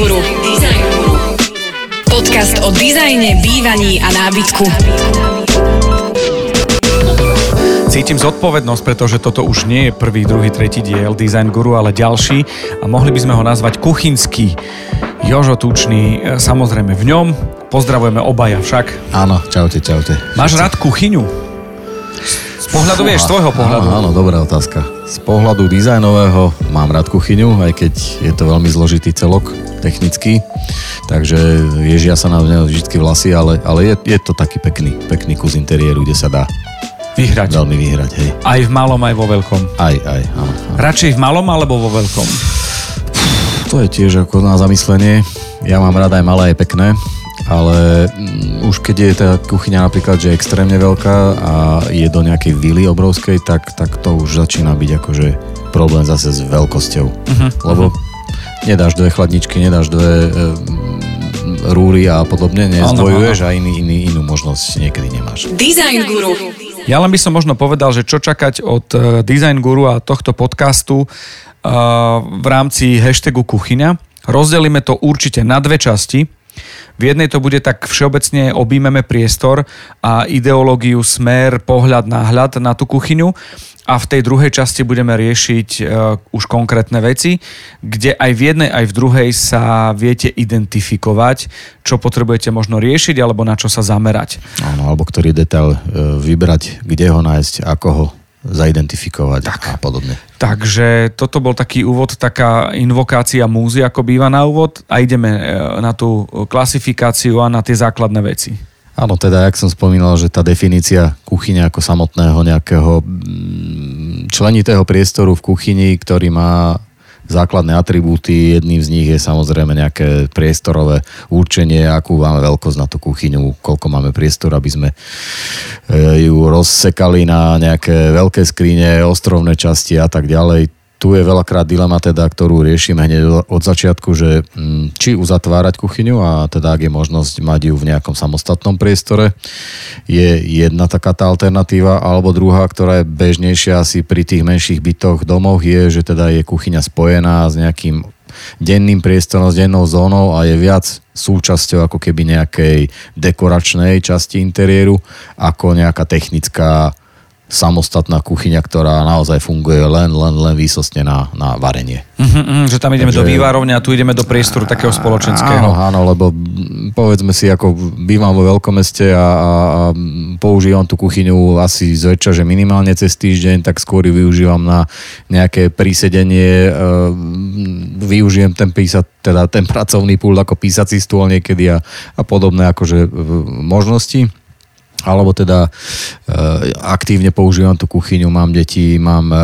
Guru. Design Guru. Podcast o dizajne, bývaní a nábytku. Cítim zodpovednosť, pretože toto už nie je prvý, druhý, tretí diel Design Guru, ale ďalší a mohli by sme ho nazvať kuchynský. Jožo Tučný, e, samozrejme v ňom. Pozdravujeme obaja však. Áno, čaute, čaute. Máš rád kuchyňu? Z pohľadu, vieš, z tvojho pohľadu. Áno, áno, dobrá otázka. Z pohľadu dizajnového mám rád kuchyňu, aj keď je to veľmi zložitý celok technicky, takže ježia sa na mňa vždy vlasy, ale, ale je, je to taký pekný, pekný kus interiéru, kde sa dá Vyhrať. veľmi vyhrať, hej. Aj v malom, aj vo veľkom. Aj, aj, áno. áno. Radšej v malom alebo vo veľkom? To je tiež ako na zamyslenie. Ja mám rád aj malé, aj pekné, ale mm, už keď je tá kuchyňa napríklad, že je extrémne veľká a je do nejakej vily obrovskej, tak, tak to už začína byť akože problém zase s veľkosťou. Uh-huh. Lebo nedáš dve chladničky, nedáš dve e, rúry a podobne, nezdvojuješ a iný, iný, inú možnosť niekedy nemáš. Design Guru. Ja len by som možno povedal, že čo čakať od eh, Design Guru a tohto podcastu eh, v rámci hashtagu kuchyňa. Rozdelíme to určite na dve časti. V jednej to bude tak všeobecne objímeme priestor a ideológiu, smer, pohľad, náhľad na tú kuchyňu a v tej druhej časti budeme riešiť uh, už konkrétne veci, kde aj v jednej, aj v druhej sa viete identifikovať, čo potrebujete možno riešiť alebo na čo sa zamerať. Áno, alebo ktorý detail e, vybrať, kde ho nájsť, ako ho zaidentifikovať tak. a podobne. Takže toto bol taký úvod, taká invokácia múzy, ako býva na úvod a ideme e, na tú klasifikáciu a na tie základné veci. Áno, teda, jak som spomínal, že tá definícia kuchyne ako samotného nejakého mm, členitého priestoru v kuchyni, ktorý má základné atribúty, jedným z nich je samozrejme nejaké priestorové určenie, akú máme veľkosť na tú kuchyňu, koľko máme priestor, aby sme e, ju rozsekali na nejaké veľké skrine, ostrovné časti a tak ďalej tu je veľakrát dilema teda, ktorú riešime hneď od začiatku, že mm, či uzatvárať kuchyňu a teda ak je možnosť mať ju v nejakom samostatnom priestore, je jedna taká tá alternatíva, alebo druhá, ktorá je bežnejšia asi pri tých menších bytoch, domoch, je, že teda je kuchyňa spojená s nejakým denným priestorom, s dennou zónou a je viac súčasťou ako keby nejakej dekoračnej časti interiéru ako nejaká technická samostatná kuchyňa, ktorá naozaj funguje len, len, len výsostne na, na varenie. Uh, že tam ideme Takže, do vývarovne a tu ideme do priestoru takého spoločenského. Áno, áno, lebo povedzme si, ako bývam vo veľkom meste a, a, a používam tú kuchyňu asi zväčša, že minimálne cez týždeň, tak skôr ju využívam na nejaké prísedenie, e, využijem ten písať, teda ten pracovný pult ako písací stôl niekedy a, a podobné akože možnosti alebo teda e, aktívne používam tú kuchyňu, mám deti, mám e,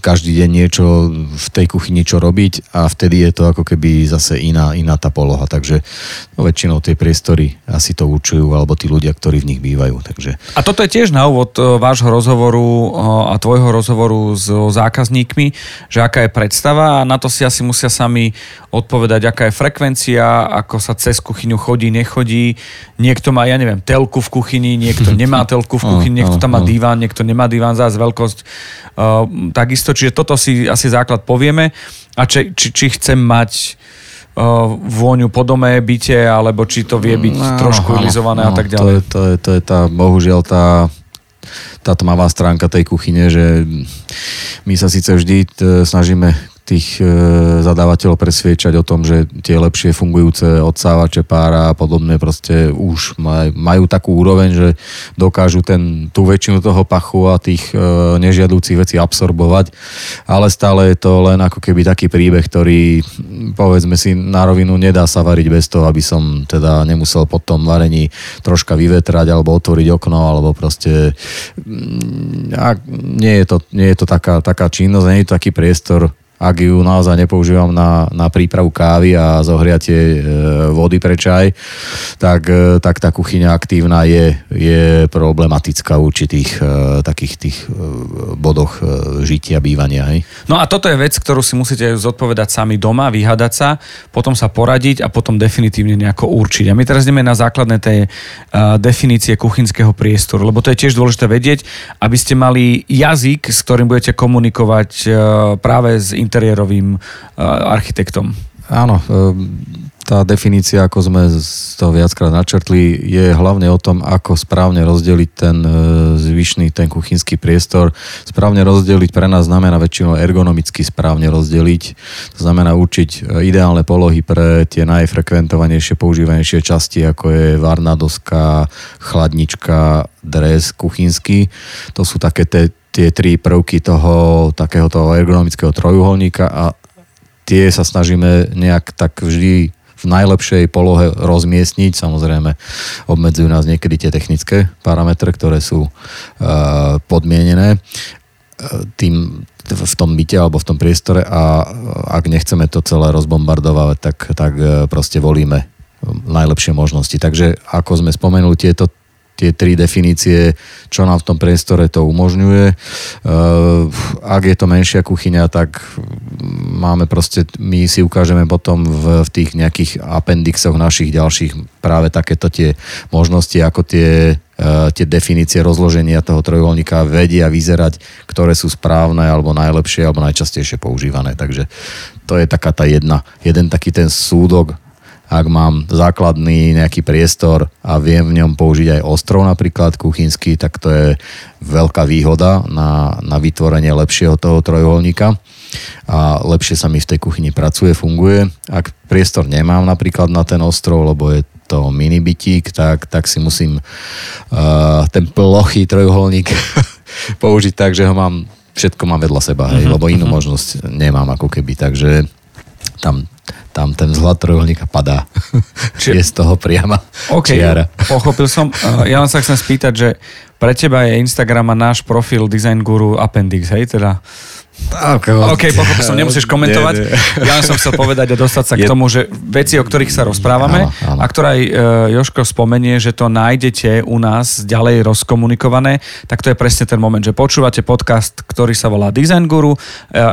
každý deň niečo v tej kuchyni čo robiť a vtedy je to ako keby zase iná, iná tá poloha, takže no, väčšinou tie priestory asi to určujú, alebo tí ľudia, ktorí v nich bývajú. Takže... A toto je tiež na úvod e, vášho rozhovoru e, a tvojho rozhovoru s zákazníkmi, že aká je predstava a na to si asi musia sami odpovedať, aká je frekvencia, ako sa cez kuchyňu chodí, nechodí. Niekto má, ja neviem, telku v kuchyni, niekto nemá telku v kuchyni, niekto tam má diván, niekto nemá diván, zás veľkosť. Uh, takisto, čiže toto si asi základ povieme. A či, či, či chcem mať uh, vôňu po dome, byte, alebo či to vie byť no, trošku ilizované no, a tak ďalej. To je, to je, to je tá, bohužiaľ, tá tá tmavá stránka tej kuchyne, že my sa síce vždy snažíme tých e, zadávateľov presviečať o tom, že tie lepšie fungujúce odsávače pára a podobne proste už maj, majú takú úroveň, že dokážu ten, tú väčšinu toho pachu a tých e, nežiadúcich vecí absorbovať, ale stále je to len ako keby taký príbeh, ktorý povedzme si na rovinu nedá sa variť bez toho, aby som teda nemusel po tom varení troška vyvetrať alebo otvoriť okno alebo proste mm, a nie je to, nie je to taká, taká činnosť, nie je to taký priestor, ak ju naozaj nepoužívam na, na prípravu kávy a zohriatie e, vody pre čaj, tak, e, tak tá kuchyňa aktívna je, je problematická v určitých e, takých tých bodoch žitia, bývania. Hej. No a toto je vec, ktorú si musíte zodpovedať sami doma, vyhadať sa, potom sa poradiť a potom definitívne nejako určiť. A my teraz ideme na základné tej definície kuchynského priestoru, lebo to je tiež dôležité vedieť, aby ste mali jazyk, s ktorým budete komunikovať práve s interiérovým uh, architektom. Áno, ehm, tá definícia, ako sme toho viackrát načrtli, je hlavne o tom, ako správne rozdeliť ten e, zvyšný, ten kuchynský priestor. Správne rozdeliť pre nás znamená väčšinou ergonomicky správne rozdeliť. To znamená určiť e, ideálne polohy pre tie najfrekventovanejšie, používanejšie časti, ako je varná doska, chladnička, dres kuchynský. To sú také tie, tie tri prvky toho takéhoto ergonomického trojuholníka a tie sa snažíme nejak tak vždy v najlepšej polohe rozmiestniť. Samozrejme, obmedzujú nás niekedy tie technické parametre, ktoré sú uh, podmienené uh, tým v tom byte alebo v tom priestore a ak nechceme to celé rozbombardovať, tak, tak proste volíme najlepšie možnosti. Takže ako sme spomenuli, tieto tie tri definície, čo nám v tom priestore to umožňuje. Ak je to menšia kuchyňa, tak máme proste, my si ukážeme potom v, v tých nejakých appendixoch našich ďalších práve takéto tie možnosti, ako tie tie definície rozloženia toho trojuholníka vedia vyzerať, ktoré sú správne alebo najlepšie alebo najčastejšie používané. Takže to je taká tá jedna, jeden taký ten súdok ak mám základný nejaký priestor a viem v ňom použiť aj ostrov napríklad kuchynský, tak to je veľká výhoda na, na vytvorenie lepšieho toho trojuholníka a lepšie sa mi v tej kuchyni pracuje, funguje. Ak priestor nemám napríklad na ten ostrov, lebo je to mini bytík, tak, tak si musím uh, ten plochý trojuholník použiť tak, že ho mám, všetko mám vedľa seba, hej, uh-huh, lebo inú uh-huh. možnosť nemám ako keby, takže tam tam ten vzhľad trojuholníka padá. Či... je z toho priama okay, čiara. pochopil som. Ja len sa chcem spýtať, že pre teba je Instagram a náš profil Design Guru Appendix, hej? Teda OK, pochopil som, nemusíš komentovať. Nie, nie. Ja som chcel povedať a dostať sa k tomu, že veci, o ktorých sa rozprávame áno, áno. a ktorá aj e, Joško spomenie, že to nájdete u nás ďalej rozkomunikované, tak to je presne ten moment, že počúvate podcast, ktorý sa volá Design Guru, e,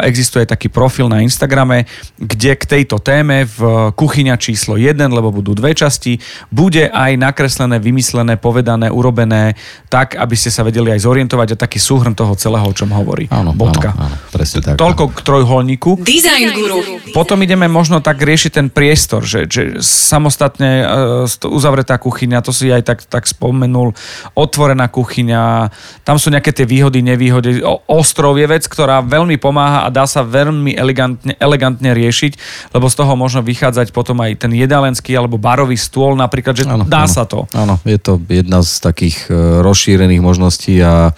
existuje taký profil na Instagrame, kde k tejto téme v kuchyňa číslo 1, lebo budú dve časti, bude aj nakreslené, vymyslené, povedané, urobené tak, aby ste sa vedeli aj zorientovať a taký súhrn toho celého, o čom hovorí. Áno, Bodka. Áno, áno. Presne tak. Toľko k trojholníku. Design guru. Potom ideme možno tak riešiť ten priestor, že, že samostatne uh, uzavretá kuchyňa, to si aj tak, tak spomenul, otvorená kuchyňa, tam sú nejaké tie výhody, nevýhody. O, ostrov je vec, ktorá veľmi pomáha a dá sa veľmi elegantne, elegantne riešiť, lebo z toho možno vychádzať potom aj ten jedalenský alebo barový stôl napríklad, že ano, dá ano, sa to. Áno, je to jedna z takých e, rozšírených možností a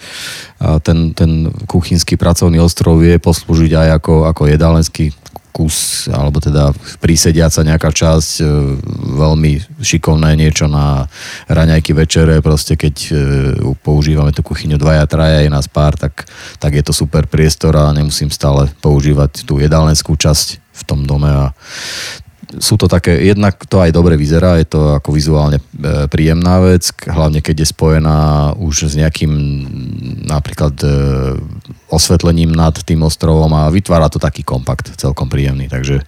ten, ten kuchynský pracovný ostrov vie poslúžiť aj ako, ako jedálenský kus, alebo teda prísediaca nejaká časť, e, veľmi šikovné niečo na raňajky večere, proste keď e, používame tú kuchyňu dvaja, traja, je nás pár, tak, tak je to super priestor a nemusím stále používať tú jedálenskú časť v tom dome a sú to také, jednak to aj dobre vyzerá, je to ako vizuálne e, príjemná vec, hlavne keď je spojená už s nejakým napríklad e, osvetlením nad tým ostrovom a vytvára to taký kompakt celkom príjemný, takže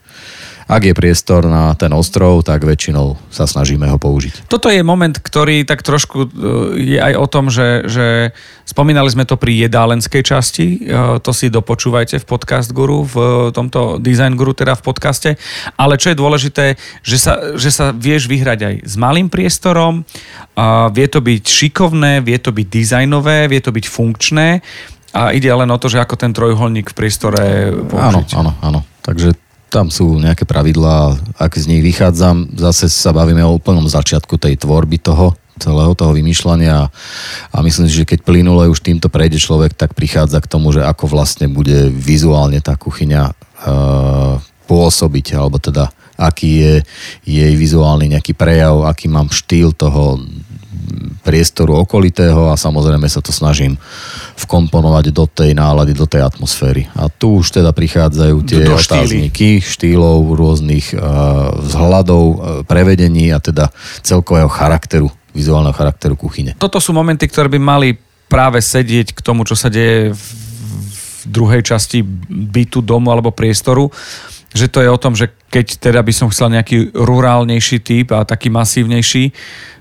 ak je priestor na ten ostrov, tak väčšinou sa snažíme ho použiť. Toto je moment, ktorý tak trošku e, je aj o tom, že, že spomínali sme to pri jedálenskej časti, e, to si dopočúvajte v Podcast Guru, v tomto Design Guru, teda v podcaste, ale čo je dôležité, že sa, že sa vieš vyhrať aj s malým priestorom, vie to byť šikovné, vie to byť dizajnové, vie to byť funkčné, a ide len o to, že ako ten trojuholník v priestore použiť. Áno, áno, áno. Takže tam sú nejaké pravidlá, ak z nich vychádzam, zase sa bavíme o úplnom začiatku tej tvorby toho, celého toho vymýšľania. A myslím si, že keď plynule už týmto prejde človek, tak prichádza k tomu, že ako vlastne bude vizuálne tá kuchyňa uh, pôsobiť, alebo teda aký je jej vizuálny nejaký prejav, aký mám štýl toho priestoru okolitého a samozrejme sa to snažím vkomponovať do tej nálady, do tej atmosféry. A tu už teda prichádzajú tie do otázniky štýlov, rôznych uh, vzhľadov, uh, prevedení a teda celkového charakteru, vizuálneho charakteru kuchyne. Toto sú momenty, ktoré by mali práve sedieť k tomu, čo sa deje v druhej časti bytu, domu alebo priestoru že to je o tom, že keď teda by som chcel nejaký rurálnejší typ a taký masívnejší,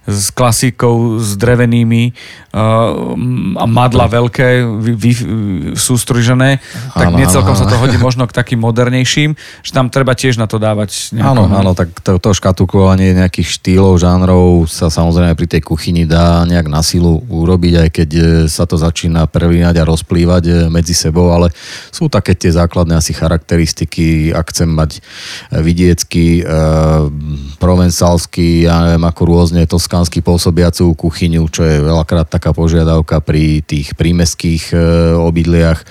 s klasikou, s drevenými uh, a madla veľké, vy, vy, sústružené, tak áno, necelkom áno, sa to hodí možno k takým modernejším, že tam treba tiež na to dávať. Áno, áno, tak to, to škatukovanie nejakých štýlov, žánrov sa samozrejme pri tej kuchyni dá nejak na silu urobiť, aj keď e, sa to začína prelínať a rozplývať e, medzi sebou, ale sú také tie základné asi charakteristiky, ak chcem mať vidiecky, e, provensalský, ja neviem, ako rôzne toská toskánsky pôsobiacú kuchyňu, čo je veľakrát taká požiadavka pri tých prímeských e, obydliach,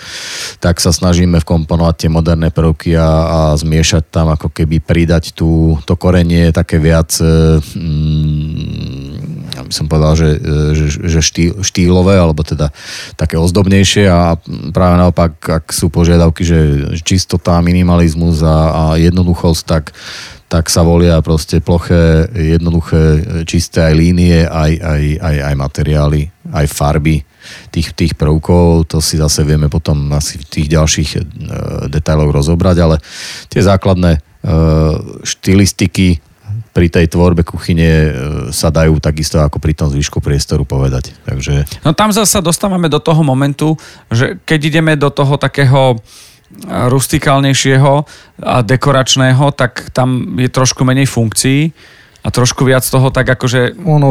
tak sa snažíme vkomponovať tie moderné prvky a, a zmiešať tam, ako keby pridať tú, to korenie také viac e, mm, by som povedal, že, e, že, že štýl, štýlové, alebo teda také ozdobnejšie a práve naopak, ak sú požiadavky, že čistota, minimalizmus a, a jednoduchosť, tak tak sa volia proste ploché, jednoduché, čisté aj línie, aj, aj, aj, aj materiály, aj farby tých, tých prvkov. To si zase vieme potom asi v tých ďalších e, detailoch rozobrať, ale tie základné e, štilistiky pri tej tvorbe kuchyne e, sa dajú takisto ako pri tom zvyšku priestoru povedať. Takže... No tam zase dostávame do toho momentu, že keď ideme do toho takého rustikálnejšieho a dekoračného, tak tam je trošku menej funkcií a trošku viac toho tak akože... Ono,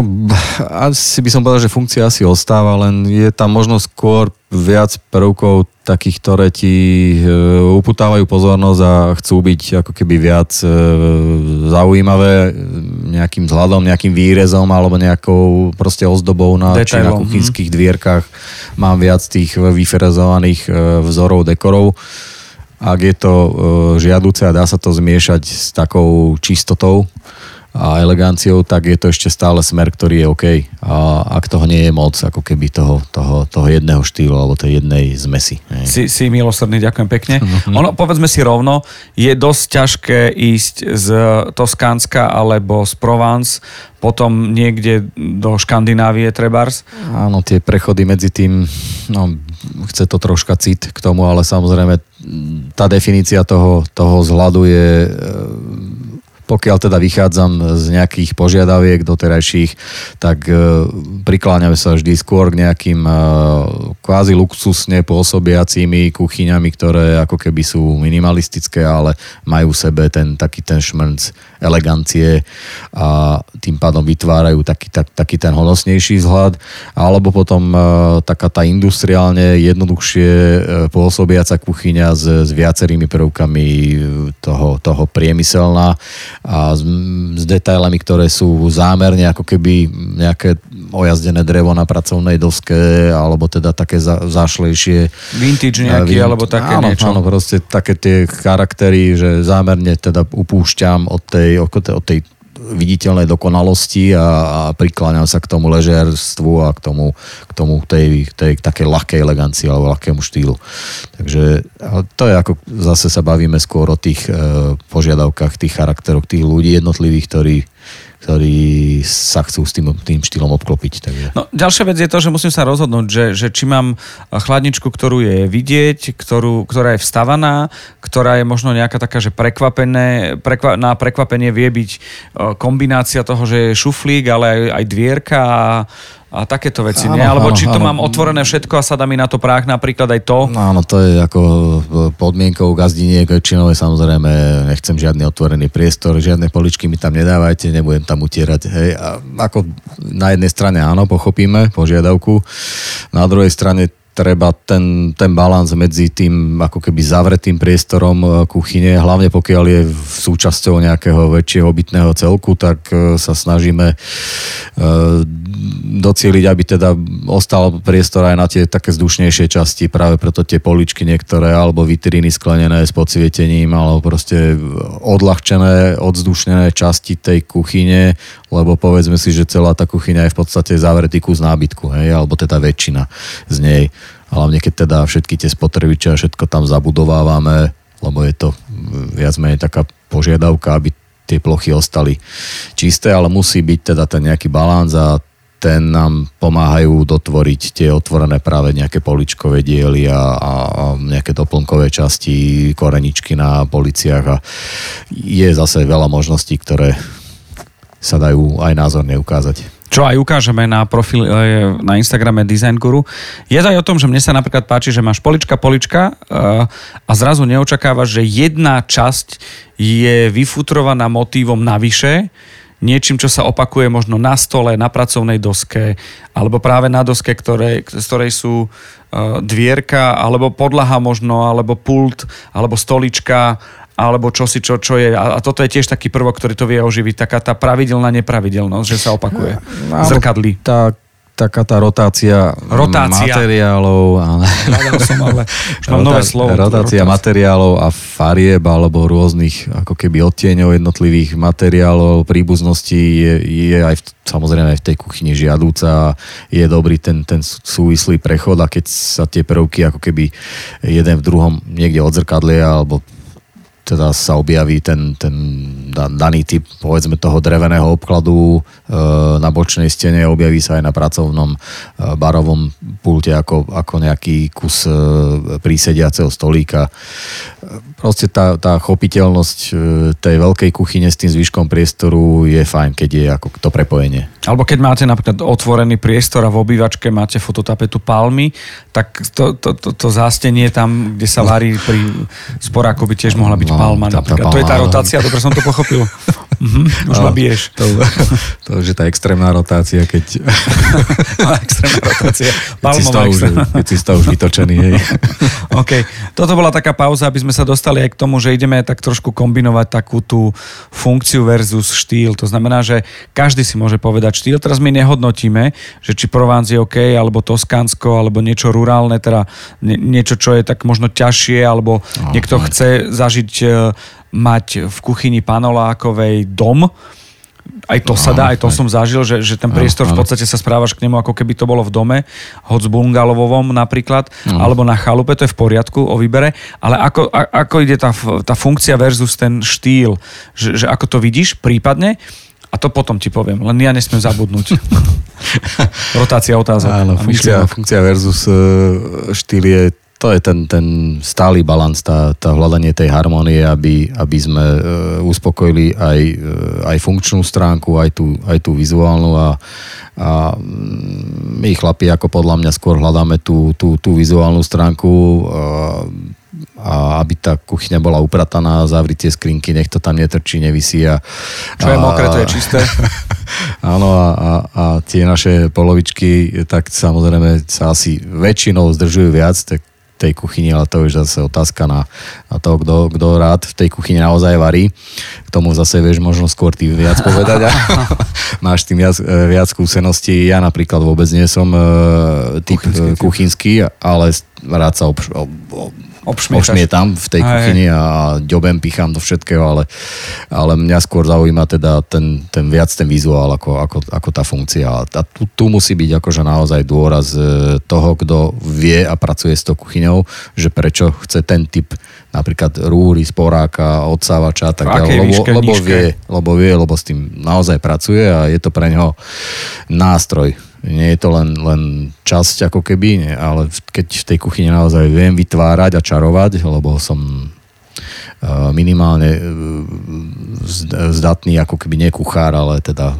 asi by som povedal, že funkcia asi ostáva, len je tam možno skôr viac prvkov takých, ktoré ti e, uputávajú pozornosť a chcú byť ako keby viac e, zaujímavé nejakým vzhľadom, nejakým výrezom alebo nejakou proste ozdobou na, či na kuchynských dvierkach. Mám viac tých vyferezovaných e, vzorov, dekorov ak je to žiaduce a dá sa to zmiešať s takou čistotou, a eleganciou, tak je to ešte stále smer, ktorý je OK. A ak toho nie je moc, ako keby toho, toho, toho jedného štýlu alebo tej jednej zmesi. Si, si milosrdný, ďakujem pekne. Ono, povedzme si rovno, je dosť ťažké ísť z Toskánska alebo z Provence potom niekde do Škandinávie trebárs? Áno, tie prechody medzi tým, no, chce to troška cit k tomu, ale samozrejme tá definícia toho, toho zhľadu je pokiaľ teda vychádzam z nejakých požiadaviek doterajších, tak e, prikláňame sa vždy skôr k nejakým e, kvázi luxusne pôsobiacimi kuchyňami, ktoré ako keby sú minimalistické, ale majú v sebe ten taký ten šmrnc elegancie a tým pádom vytvárajú taký, tak, taký ten honosnejší vzhľad. Alebo potom e, taká tá industriálne jednoduchšie pôsobiaca kuchyňa s, s viacerými prvkami toho, toho priemyselná a s, s detailami, ktoré sú zámerne ako keby nejaké ojazdené drevo na pracovnej doske alebo teda také za, zašlejšie. Vintage nejaký vint, alebo také áno, niečo. Áno, proste také tie charaktery, že zámerne teda upúšťam od tej, od tej viditeľnej dokonalosti a, a prikláňam sa k tomu ležerstvu a k tomu, k tomu tej, tej takej ľahkej elegancii alebo ľahkému štýlu. Takže to je ako, zase sa bavíme skôr o tých e, požiadavkách, tých charakteroch, tých ľudí jednotlivých, ktorí ktorí sa chcú s tým, tým štýlom obklopiť. Takže. No, ďalšia vec je to, že musím sa rozhodnúť, že, že či mám chladničku, ktorú je vidieť, ktorú, ktorá je vstavaná, ktorá je možno nejaká taká, že prekvapené, prekva, na prekvapenie vie byť e, kombinácia toho, že je šuflík, ale aj, aj dvierka a a takéto veci, áno, nie? Alebo áno, či to áno. mám otvorené všetko a sa dá mi na to práh napríklad aj to? Áno, to je ako podmienkou gazdiniek väčšinou samozrejme nechcem žiadny otvorený priestor, žiadne poličky mi tam nedávajte, nebudem tam utierať. Hej. A ako na jednej strane áno, pochopíme požiadavku, na druhej strane treba ten, ten balans medzi tým ako keby zavretým priestorom e, kuchyne, hlavne pokiaľ je súčasťou nejakého väčšieho bytného celku, tak e, sa snažíme e, docieliť, aby teda ostal priestor aj na tie také zdušnejšie časti, práve preto tie poličky niektoré, alebo vitriny sklenené s podsvietením, alebo proste odľahčené, odzdušnené časti tej kuchyne, lebo povedzme si, že celá tá kuchyňa je v podstate zavretý kus nábytku, hej, alebo teda väčšina z nej. Hlavne keď teda všetky tie spotrebiče a všetko tam zabudovávame, lebo je to viac menej taká požiadavka, aby tie plochy ostali čisté, ale musí byť teda ten nejaký balans a ten nám pomáhajú dotvoriť tie otvorené práve nejaké poličkové diely a, a, a nejaké doplnkové časti, koreničky na policiach a je zase veľa možností, ktoré sa dajú aj názorne ukázať čo aj ukážeme na profil e, na Instagrame Design Guru. Je to aj o tom, že mne sa napríklad páči, že máš polička, polička e, a zrazu neočakávaš, že jedna časť je vyfutrovaná motívom navyše, niečím, čo sa opakuje možno na stole, na pracovnej doske, alebo práve na doske, ktoré, z ktorej sú uh, dvierka, alebo podlaha možno, alebo pult, alebo stolička, alebo čo si, čo, čo je. A, a toto je tiež taký prvok, ktorý to vie oživiť, taká tá pravidelná nepravidelnosť, že sa opakuje. Zrkadlí. Tá taká tá rotácia, rotácia. materiálov. Ale... som, ale už mám nové slovo. Rotácia, rotácia materiálov a farieb alebo rôznych ako keby odtieňov jednotlivých materiálov, príbuznosti je, je aj v, samozrejme aj v tej kuchyni žiadúca. Je dobrý ten, ten súvislý prechod a keď sa tie prvky ako keby jeden v druhom niekde odzrkadlia alebo teda sa objaví ten, ten daný typ povedzme toho dreveného obkladu e, na bočnej stene, objaví sa aj na pracovnom e, barovom pulte ako, ako nejaký kus e, prísediaceho stolíka. Proste tá, tá chopiteľnosť tej veľkej kuchyne s tým zvyškom priestoru je fajn, keď je ako to prepojenie. Alebo keď máte napríklad otvorený priestor a v obývačke máte fototapetu palmy, tak to, to, to, to zástenie tam, kde sa varí pri sporáku by tiež mohla byť no, palma. Tá. Tá palma, to je tá rotácia, dobre som to pochopil. Mm-hmm, už no, ma biješ. To, to, že tá extrémna rotácia, keď... no, extrémna rotácia. Už, keď si z toho už vytočený. Hej. OK. Toto bola taká pauza, aby sme sa dostali aj k tomu, že ideme tak trošku kombinovať takú tú funkciu versus štýl. To znamená, že každý si môže povedať štýl. Teraz my nehodnotíme, že či Provence je OK, alebo Toskánsko, alebo niečo rurálne, teda niečo, čo je tak možno ťažšie, alebo no, niekto chce zažiť e, mať v kuchyni panolákovej dom, aj to sa dá, aj to som zažil, že, že ten priestor v podstate sa správaš k nemu, ako keby to bolo v dome, hoď z bungalovovom napríklad, uh-huh. alebo na chalupe, to je v poriadku o výbere, ale ako, ako ide tá, tá funkcia versus ten štýl, že, že ako to vidíš prípadne, a to potom ti poviem, len ja nesmiem zabudnúť. Rotácia otázok. Áno, funkcia, funkcia versus e, štýl je to je ten, ten stály balans, tá, tá hľadanie tej harmonie, aby, aby sme e, uspokojili aj, e, aj funkčnú stránku, aj tú, aj tú vizuálnu a, a mm, my chlapi ako podľa mňa skôr hľadáme tú, tú, tú vizuálnu stránku a, a aby tá kuchyňa bola uprataná, zavrieť tie skrinky, nech to tam netrčí, nevisí. A, Čo je mokré, to je čisté. Áno a, a, a tie naše polovičky, tak samozrejme sa asi väčšinou zdržujú viac, tak tej kuchyni, ale to je zase otázka na, na to, kto, kto rád v tej kuchyni naozaj varí. K tomu zase vieš možno skôr ty viac povedať a máš tým viac, viac skúseností. Ja napríklad vôbec nie som uh, typ kuchynský, kuchynský ale rád sa obš- ob, ob, ošmietam v tej kuchyni a ďobem, pichám do všetkého, ale, ale mňa skôr zaujíma teda ten, ten viac ten vizuál ako, ako, ako tá funkcia. A tu, tu musí byť akože naozaj dôraz e, toho, kto vie a pracuje s tou kuchyňou, že prečo chce ten typ napríklad rúry, sporáka, odsávača tak ďalej, lebo, lebo, vie, lebo vie, lebo s tým naozaj pracuje a je to pre neho nástroj nie je to len, len časť ako keby, nie, ale keď v tej kuchyni naozaj viem vytvárať a čarovať, lebo som Eh, minimálne eh, zdatný ako keby nie kuchár, ale teda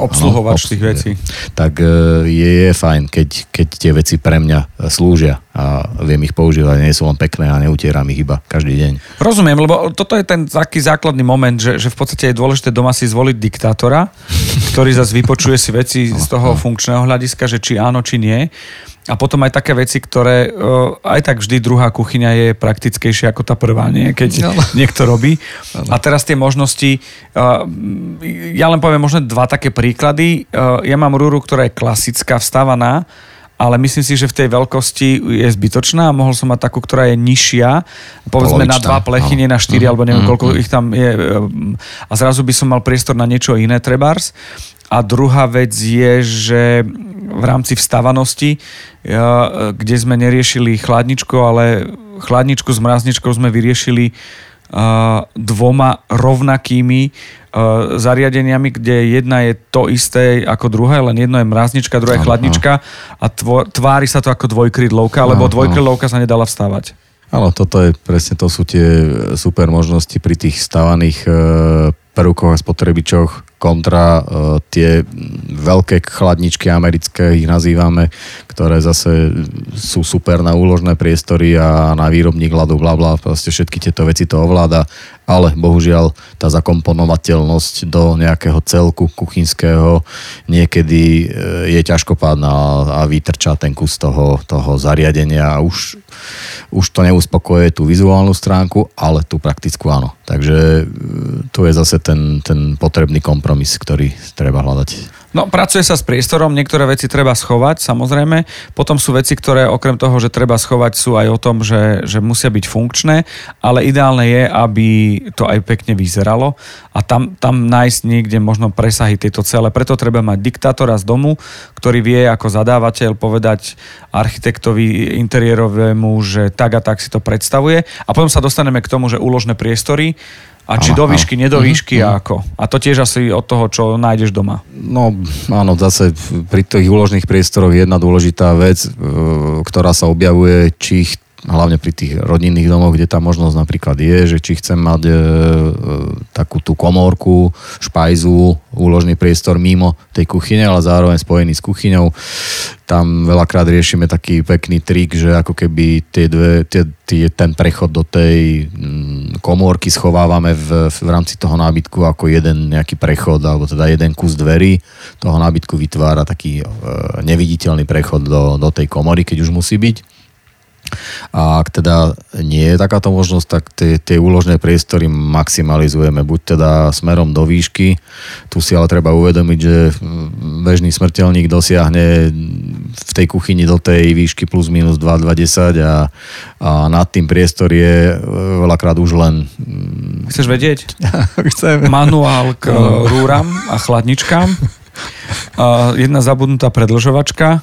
obsluhovač tých vecí. Tak eh, je, je fajn, keď, keď tie veci pre mňa slúžia a viem ich používať, nie sú len pekné a neutieram ich iba každý deň. Rozumiem, lebo toto je ten taký základný moment, že, že v podstate je dôležité doma si zvoliť diktátora, ktorý zase vypočuje si veci z toho funkčného hľadiska, že či áno, či nie. A potom aj také veci, ktoré uh, aj tak vždy druhá kuchyňa je praktickejšia ako tá prvá, nie? keď no. niekto robí. A teraz tie možnosti, uh, ja len poviem možno dva také príklady. Uh, ja mám rúru, ktorá je klasická, vstávaná, ale myslím si, že v tej veľkosti je zbytočná mohol som mať takú, ktorá je nižšia, povedzme Polovičná. na dva plechy, nie na štyri, uh-huh. alebo neviem, koľko uh-huh. ich tam je. A zrazu by som mal priestor na niečo iné, trebárs. A druhá vec je, že v rámci vstávanosti, kde sme neriešili chladničku, ale chladničku s mrazničkou sme vyriešili dvoma rovnakými uh, zariadeniami, kde jedna je to isté ako druhé, len jedno je mraznička, druhá je chladnička a tvo, tvári sa to ako dvojkrydlovka, lebo dvojkrydlovka sa nedala vstávať. Áno, toto je presne, to sú tie super možnosti pri tých stavaných uh, prvkoch a spotrebičoch kontra uh, tie veľké chladničky americké, ich nazývame, ktoré zase sú super na úložné priestory a na výrobník ľadu, bla bla, proste všetky tieto veci to ovláda, ale bohužiaľ tá zakomponovateľnosť do nejakého celku kuchynského niekedy uh, je ťažkopádna a vytrčá ten kus toho, toho zariadenia. A už už to neuspokojuje tú vizuálnu stránku, ale tú praktickú áno. Takže e, tu je zase ten, ten potrebný kompromis, ktorý treba hľadať. No, pracuje sa s priestorom, niektoré veci treba schovať, samozrejme. Potom sú veci, ktoré okrem toho, že treba schovať, sú aj o tom, že, že musia byť funkčné, ale ideálne je, aby to aj pekne vyzeralo a tam, tam nájsť niekde možno presahy tieto celé. Preto treba mať diktátora z domu, ktorý vie ako zadávateľ povedať architektovi interiérovému, že tak a tak si to predstavuje. A potom sa dostaneme k tomu, že úložné priestory, a či do výšky, nie do mhm, výšky a mhm. ako. A to tiež asi od toho, čo nájdeš doma. No áno, zase pri tých úložných priestoroch jedna dôležitá vec, e, ktorá sa objavuje, či ich hlavne pri tých rodinných domoch, kde tá možnosť napríklad je, že či chcem mať e, e, takú tú komórku, špajzu, úložný priestor mimo tej kuchyne, ale zároveň spojený s kuchyňou. Tam veľakrát riešime taký pekný trik, že ako keby tie dve, tie, tie, ten prechod do tej mm, komórky schovávame v, v rámci toho nábytku ako jeden nejaký prechod, alebo teda jeden kus dverí toho nábytku vytvára taký e, neviditeľný prechod do, do tej komory, keď už musí byť. A ak teda nie je takáto možnosť, tak tie, tie úložné priestory maximalizujeme, buď teda smerom do výšky, tu si ale treba uvedomiť, že bežný smrteľník dosiahne v tej kuchyni do tej výšky plus minus 2, 2, a, a nad tým priestor je veľakrát už len... Chceš vedieť? Chcem. Manuál k no. rúram a chladničkám. jedna zabudnutá predlžovačka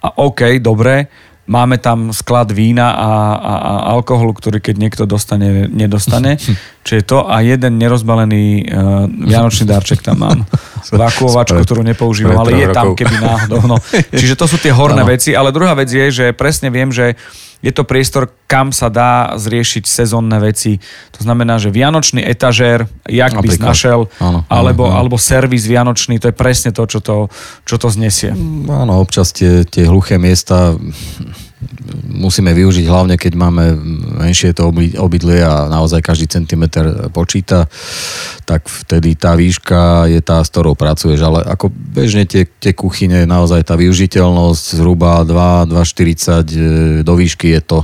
a OK, dobre, máme tam sklad vína a, a, a alkoholu, ktorý keď niekto dostane, nedostane. Čiže je to a jeden nerozbalený uh, vianočný darček tam mám. Vakuovačku, ktorú nepoužívam, ale je tam, keby náhodou. No. Čiže to sú tie horné veci, ale druhá vec je, že presne viem, že je to priestor, kam sa dá zriešiť sezónne veci. To znamená, že vianočný etažér, jak by našiel, alebo, áno. alebo servis vianočný, to je presne to, čo to, čo to znesie. Áno, občas tie, tie hluché miesta musíme využiť hlavne, keď máme menšie to obydlie a naozaj každý centimeter počíta, tak vtedy tá výška je tá, s ktorou pracuješ. Ale ako bežne tie, tie kuchyne, naozaj tá využiteľnosť zhruba 2, 2,40 e, do výšky je to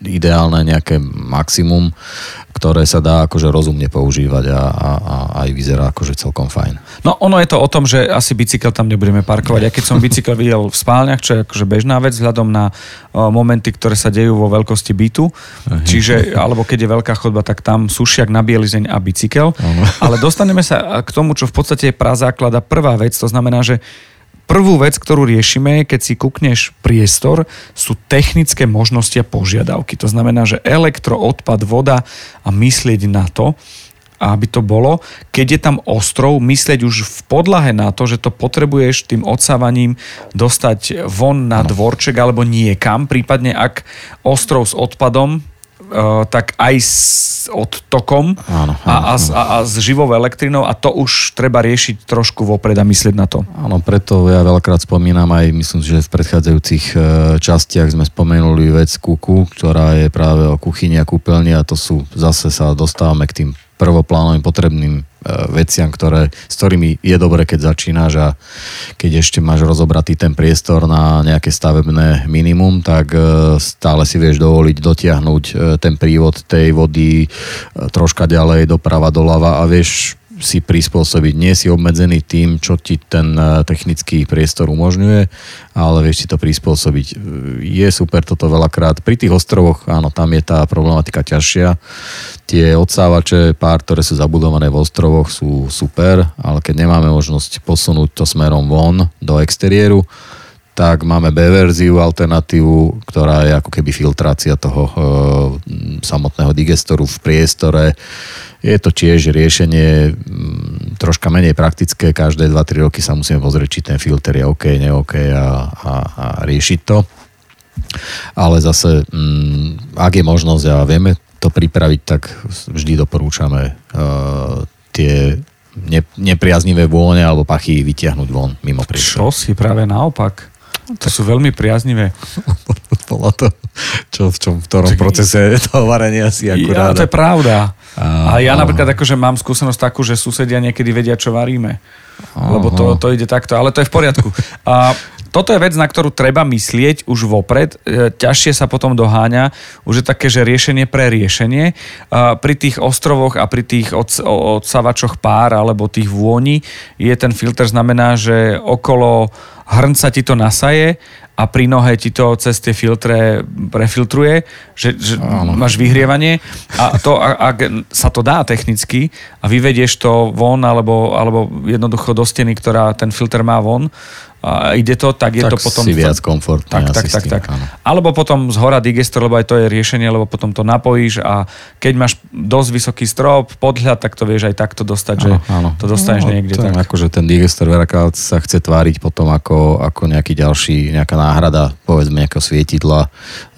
ideálne nejaké maximum, ktoré sa dá akože rozumne používať a, a, a aj vyzerá akože celkom fajn. No ono je to o tom, že asi bicykel tam nebudeme parkovať. A keď som bicykel videl v spálniach, čo je akože bežná vec vzhľadom na momenty, ktoré sa dejú vo veľkosti bytu, čiže, alebo keď je veľká chodba, tak tam sušiak na bielizeň a bicykel. Ano. Ale dostaneme sa k tomu, čo v podstate je prazáklad a prvá vec, to znamená, že Prvú vec, ktorú riešime, keď si kúkneš priestor, sú technické možnosti a požiadavky. To znamená, že elektro, odpad, voda a myslieť na to, aby to bolo. Keď je tam ostrov, myslieť už v podlahe na to, že to potrebuješ tým odsávaním dostať von na dvorček alebo niekam, prípadne ak ostrov s odpadom uh, tak aj s odtokom áno, áno, a, a, a, a s živou elektrinou a to už treba riešiť trošku vopred a myslieť na to. Áno, preto ja veľakrát spomínam aj, myslím, že v predchádzajúcich e, častiach sme spomenuli vec kuku, ktorá je práve o kuchyni a kúpeľni a to sú, zase sa dostávame k tým prvoplánovým potrebným veciam, ktoré, s ktorými je dobre, keď začínaš a keď ešte máš rozobratý ten priestor na nejaké stavebné minimum, tak e, stále si vieš dovoliť dotiahnuť e, ten prívod tej vody troška ďalej doprava, doľava a vieš si prispôsobiť. Nie si obmedzený tým, čo ti ten e, technický priestor umožňuje, ale vieš si to prispôsobiť. Je super toto veľakrát. Pri tých ostrovoch, áno, tam je tá problematika ťažšia. Tie odsávače, pár, ktoré sú zabudované v ostrovoch, sú super, ale keď nemáme možnosť posunúť to smerom von do exteriéru, tak máme B verziu, alternatívu, ktorá je ako keby filtrácia toho e, samotného digestoru v priestore. Je to tiež riešenie m, troška menej praktické, každé 2-3 roky sa musíme pozrieť, či ten filter je OK, ne OK a, a, a riešiť to. Ale zase, m, ak je možnosť a vieme to pripraviť, tak vždy doporúčame uh, tie ne, nepriaznivé vône alebo pachy vytiahnuť von mimo priestor. Čo si práve naopak? To sú veľmi priaznivé. Podľa toho, čo, v, čom, v ktorom procese toho varenia si Ja, akurát. to je pravda. A- A ja napríklad akože mám skúsenosť takú, že susedia niekedy vedia, čo varíme. Lebo to, to ide takto, ale to je v poriadku. A toto je vec, na ktorú treba myslieť už vopred. E, Ťažšie sa potom doháňa. Už je také, že riešenie pre riešenie. Pri tých ostrovoch a pri tých odsavačoch pár alebo tých vôni je ten filter znamená, že okolo hrnca ti to nasaje a pri nohe ti to cez tie filtre prefiltruje, že, že máš vyhrievanie. A to, ak sa to dá technicky a vyvedieš to von alebo, alebo jednoducho do steny, ktorá ten filter má von a ide to, tak je Tak to potom... si viac komfortný Tak, tak, tak, tým, tak. áno. Alebo potom z hora digestor, lebo aj to je riešenie, lebo potom to napojíš a keď máš dosť vysoký strop, podhľad, tak to vieš aj takto dostať, že to dostaneš No, niekde. to tak. Akože ten digestor veľakrát sa chce tváriť potom ako, ako nejaký ďalší, nejaká náhrada, povedzme nejakého svietidla e,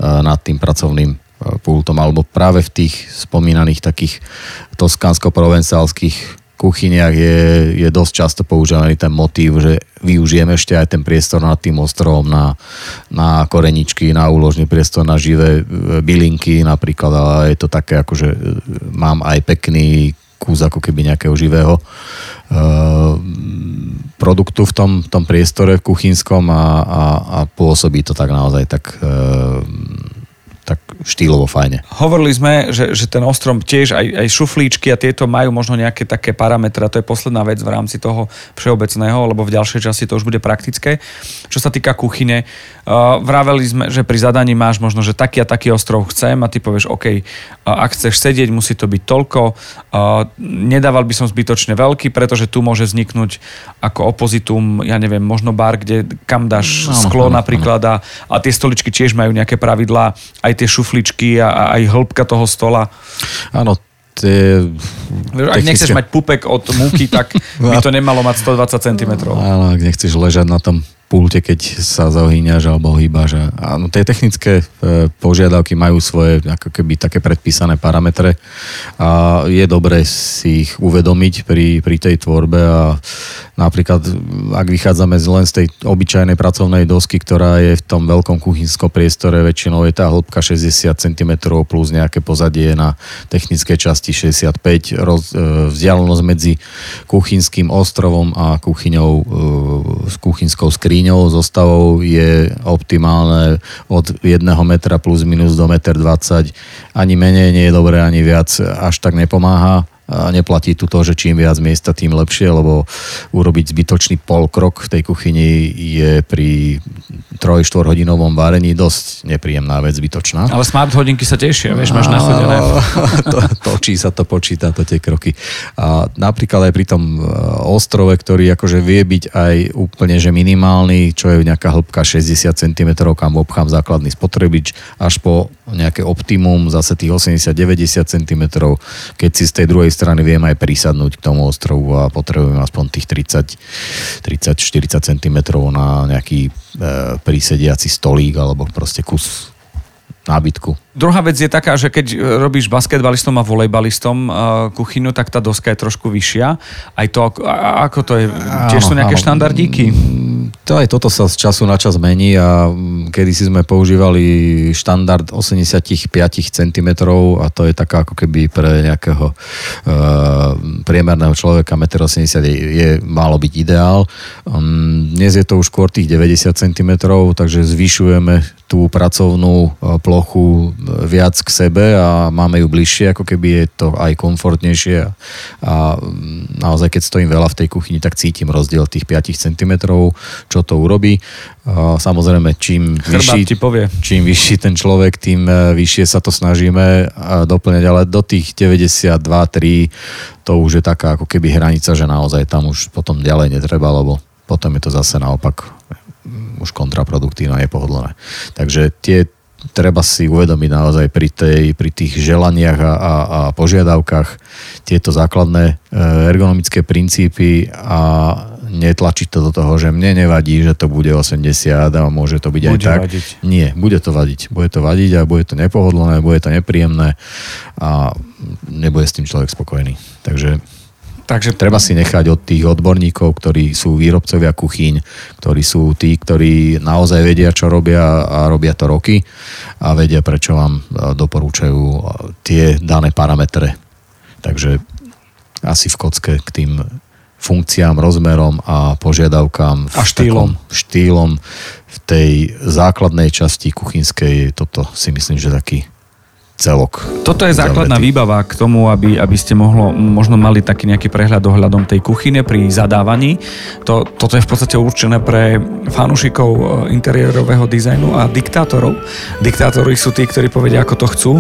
nad tým pracovným e, pultom, alebo práve v tých spomínaných takých toskánsko-provencálskych kuchyniach je, je dosť často používaný ten motív, že využijeme ešte aj ten priestor nad tým ostrovom na, na koreničky, na úložný priestor, na živé e, bylinky napríklad, ale je to také ako, že e, mám aj pekný kus ako keby nejakého živého uh, produktu v tom, tom priestore kuchynskom a, a, a pôsobí to tak naozaj tak, uh, tak štýlovo fajne. Hovorili sme, že, že ten ostrom tiež aj, aj šuflíčky a tieto majú možno nejaké také parametre a to je posledná vec v rámci toho všeobecného, lebo v ďalšej časti to už bude praktické. Čo sa týka kuchyne, uh, vraveli sme, že pri zadaní máš možno, že taký a taký ostrov chcem a ty povieš, OK, uh, ak chceš sedieť, musí to byť toľko. Uh, nedával by som zbytočne veľký, pretože tu môže vzniknúť ako opozitum, ja neviem, možno bar, kde kam dáš Áno, sklo áno, napríklad a, a tie stoličky tiež majú nejaké pravidlá, aj tie šufličky a, a aj hĺbka toho stola. Áno, tie... Ak nechceš mať pupek od múky, tak by to nemalo mať 120 cm. Áno, ak nechceš ležať na tom pulte, keď sa zohýňaš alebo hýbaš. Áno, tie technické e, požiadavky majú svoje ako keby také predpísané parametre a je dobré si ich uvedomiť pri, pri tej tvorbe a napríklad, ak vychádzame len z tej obyčajnej pracovnej dosky, ktorá je v tom veľkom kuchynskom priestore, väčšinou je tá hĺbka 60 cm plus nejaké pozadie na technické časti 65, roz, e, vzdialenosť medzi kuchynským ostrovom a kuchyňou e, s kuchynskou skríňou, zostavou je optimálne od 1 metra plus minus do 1,20 m. Ani menej nie je dobré, ani viac až tak nepomáha. Neplatí tu to, že čím viac miesta, tým lepšie, lebo urobiť zbytočný polkrok v tej kuchyni je pri 3-4 hodinovom varení dosť nepríjemná vec, zbytočná. Ale smart hodinky sa tešia, vieš, máš nachodené. to, točí sa to, počíta to tie kroky. A napríklad aj pri tom e, ostrove, ktorý akože vie byť aj úplne že minimálny, čo je nejaká hĺbka 60 cm, kam obchám základný spotrebič, až po nejaké optimum, zase tých 80-90 cm, keď si z tej druhej strany viem aj prisadnúť k tomu ostrovu a potrebujem aspoň tých 30-40 cm na nejaký e, prísediaci stolík alebo proste kus nábytku. Druhá vec je taká, že keď e, robíš basketbalistom a volejbalistom uh, kuchyňu, tak tá doska je trošku vyššia. Aj to, ako, to je, tiež sú nejaké áno. štandardíky. To aj toto sa z času na čas mení a kedy si sme používali štandard 85 cm a to je taká ako keby pre nejakého uh, priemerného človeka 1,80 m je, je malo byť ideál. Um, dnes je to už skôr tých 90 cm, takže zvyšujeme tú pracovnú uh, plochu uh, viac k sebe a máme ju bližšie, ako keby je to aj komfortnejšie a mm, naozaj keď stojím veľa v tej kuchyni, tak cítim rozdiel tých 5 cm, čo to urobí. Samozrejme, čím vyšší, čím vyšší ten človek, tým e, vyššie sa to snažíme a doplňať, ale do tých 92-3 to už je taká ako keby hranica, že naozaj tam už potom ďalej netreba, lebo potom je to zase naopak už kontraproduktívne a nepohodlné. Takže tie treba si uvedomiť naozaj pri, tej, pri tých želaniach a, a, a požiadavkách tieto základné e, ergonomické princípy a netlačiť to do toho, že mne nevadí, že to bude 80 a môže to byť bude aj tak. Vadiť. Nie, bude to vadiť. Bude to vadiť a bude to nepohodlné, bude to nepríjemné a nebude s tým človek spokojný. Takže Takže treba si nechať od tých odborníkov, ktorí sú výrobcovia kuchyň, ktorí sú tí, ktorí naozaj vedia, čo robia a robia to roky a vedia, prečo vám e, doporúčajú e, tie dané parametre. Takže asi v kocke k tým funkciám, rozmerom a požiadavkám. A štýlom. Štýlom v tej základnej časti kuchynskej, toto si myslím, že taký celok. Toto je základná zavretý. výbava k tomu, aby, aby ste mohlo, možno mali taký nejaký prehľad ohľadom tej kuchyne pri zadávaní. To, toto je v podstate určené pre fanúšikov e, interiérového dizajnu a diktátorov. Diktátori sú tí, ktorí povedia, ako to chcú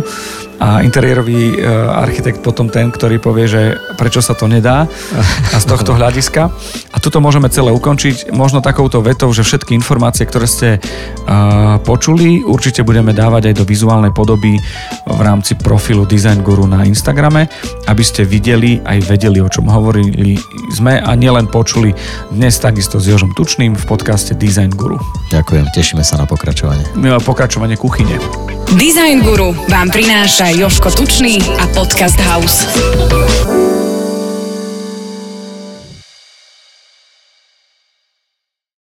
a interiérový e, architekt potom ten, ktorý povie, že prečo sa to nedá a z tohto hľadiska. A tuto môžeme celé ukončiť možno takouto vetou, že všetky informácie, ktoré ste uh, počuli, určite budeme dávať aj do vizuálnej podoby v rámci profilu Design Guru na Instagrame, aby ste videli aj vedeli, o čom hovorili sme a nielen počuli dnes takisto s Jožom Tučným v podcaste Design Guru. Ďakujem, tešíme sa na pokračovanie. Pokračovanie kuchyne. Design Guru vám prináša Joško Tučný a Podcast House.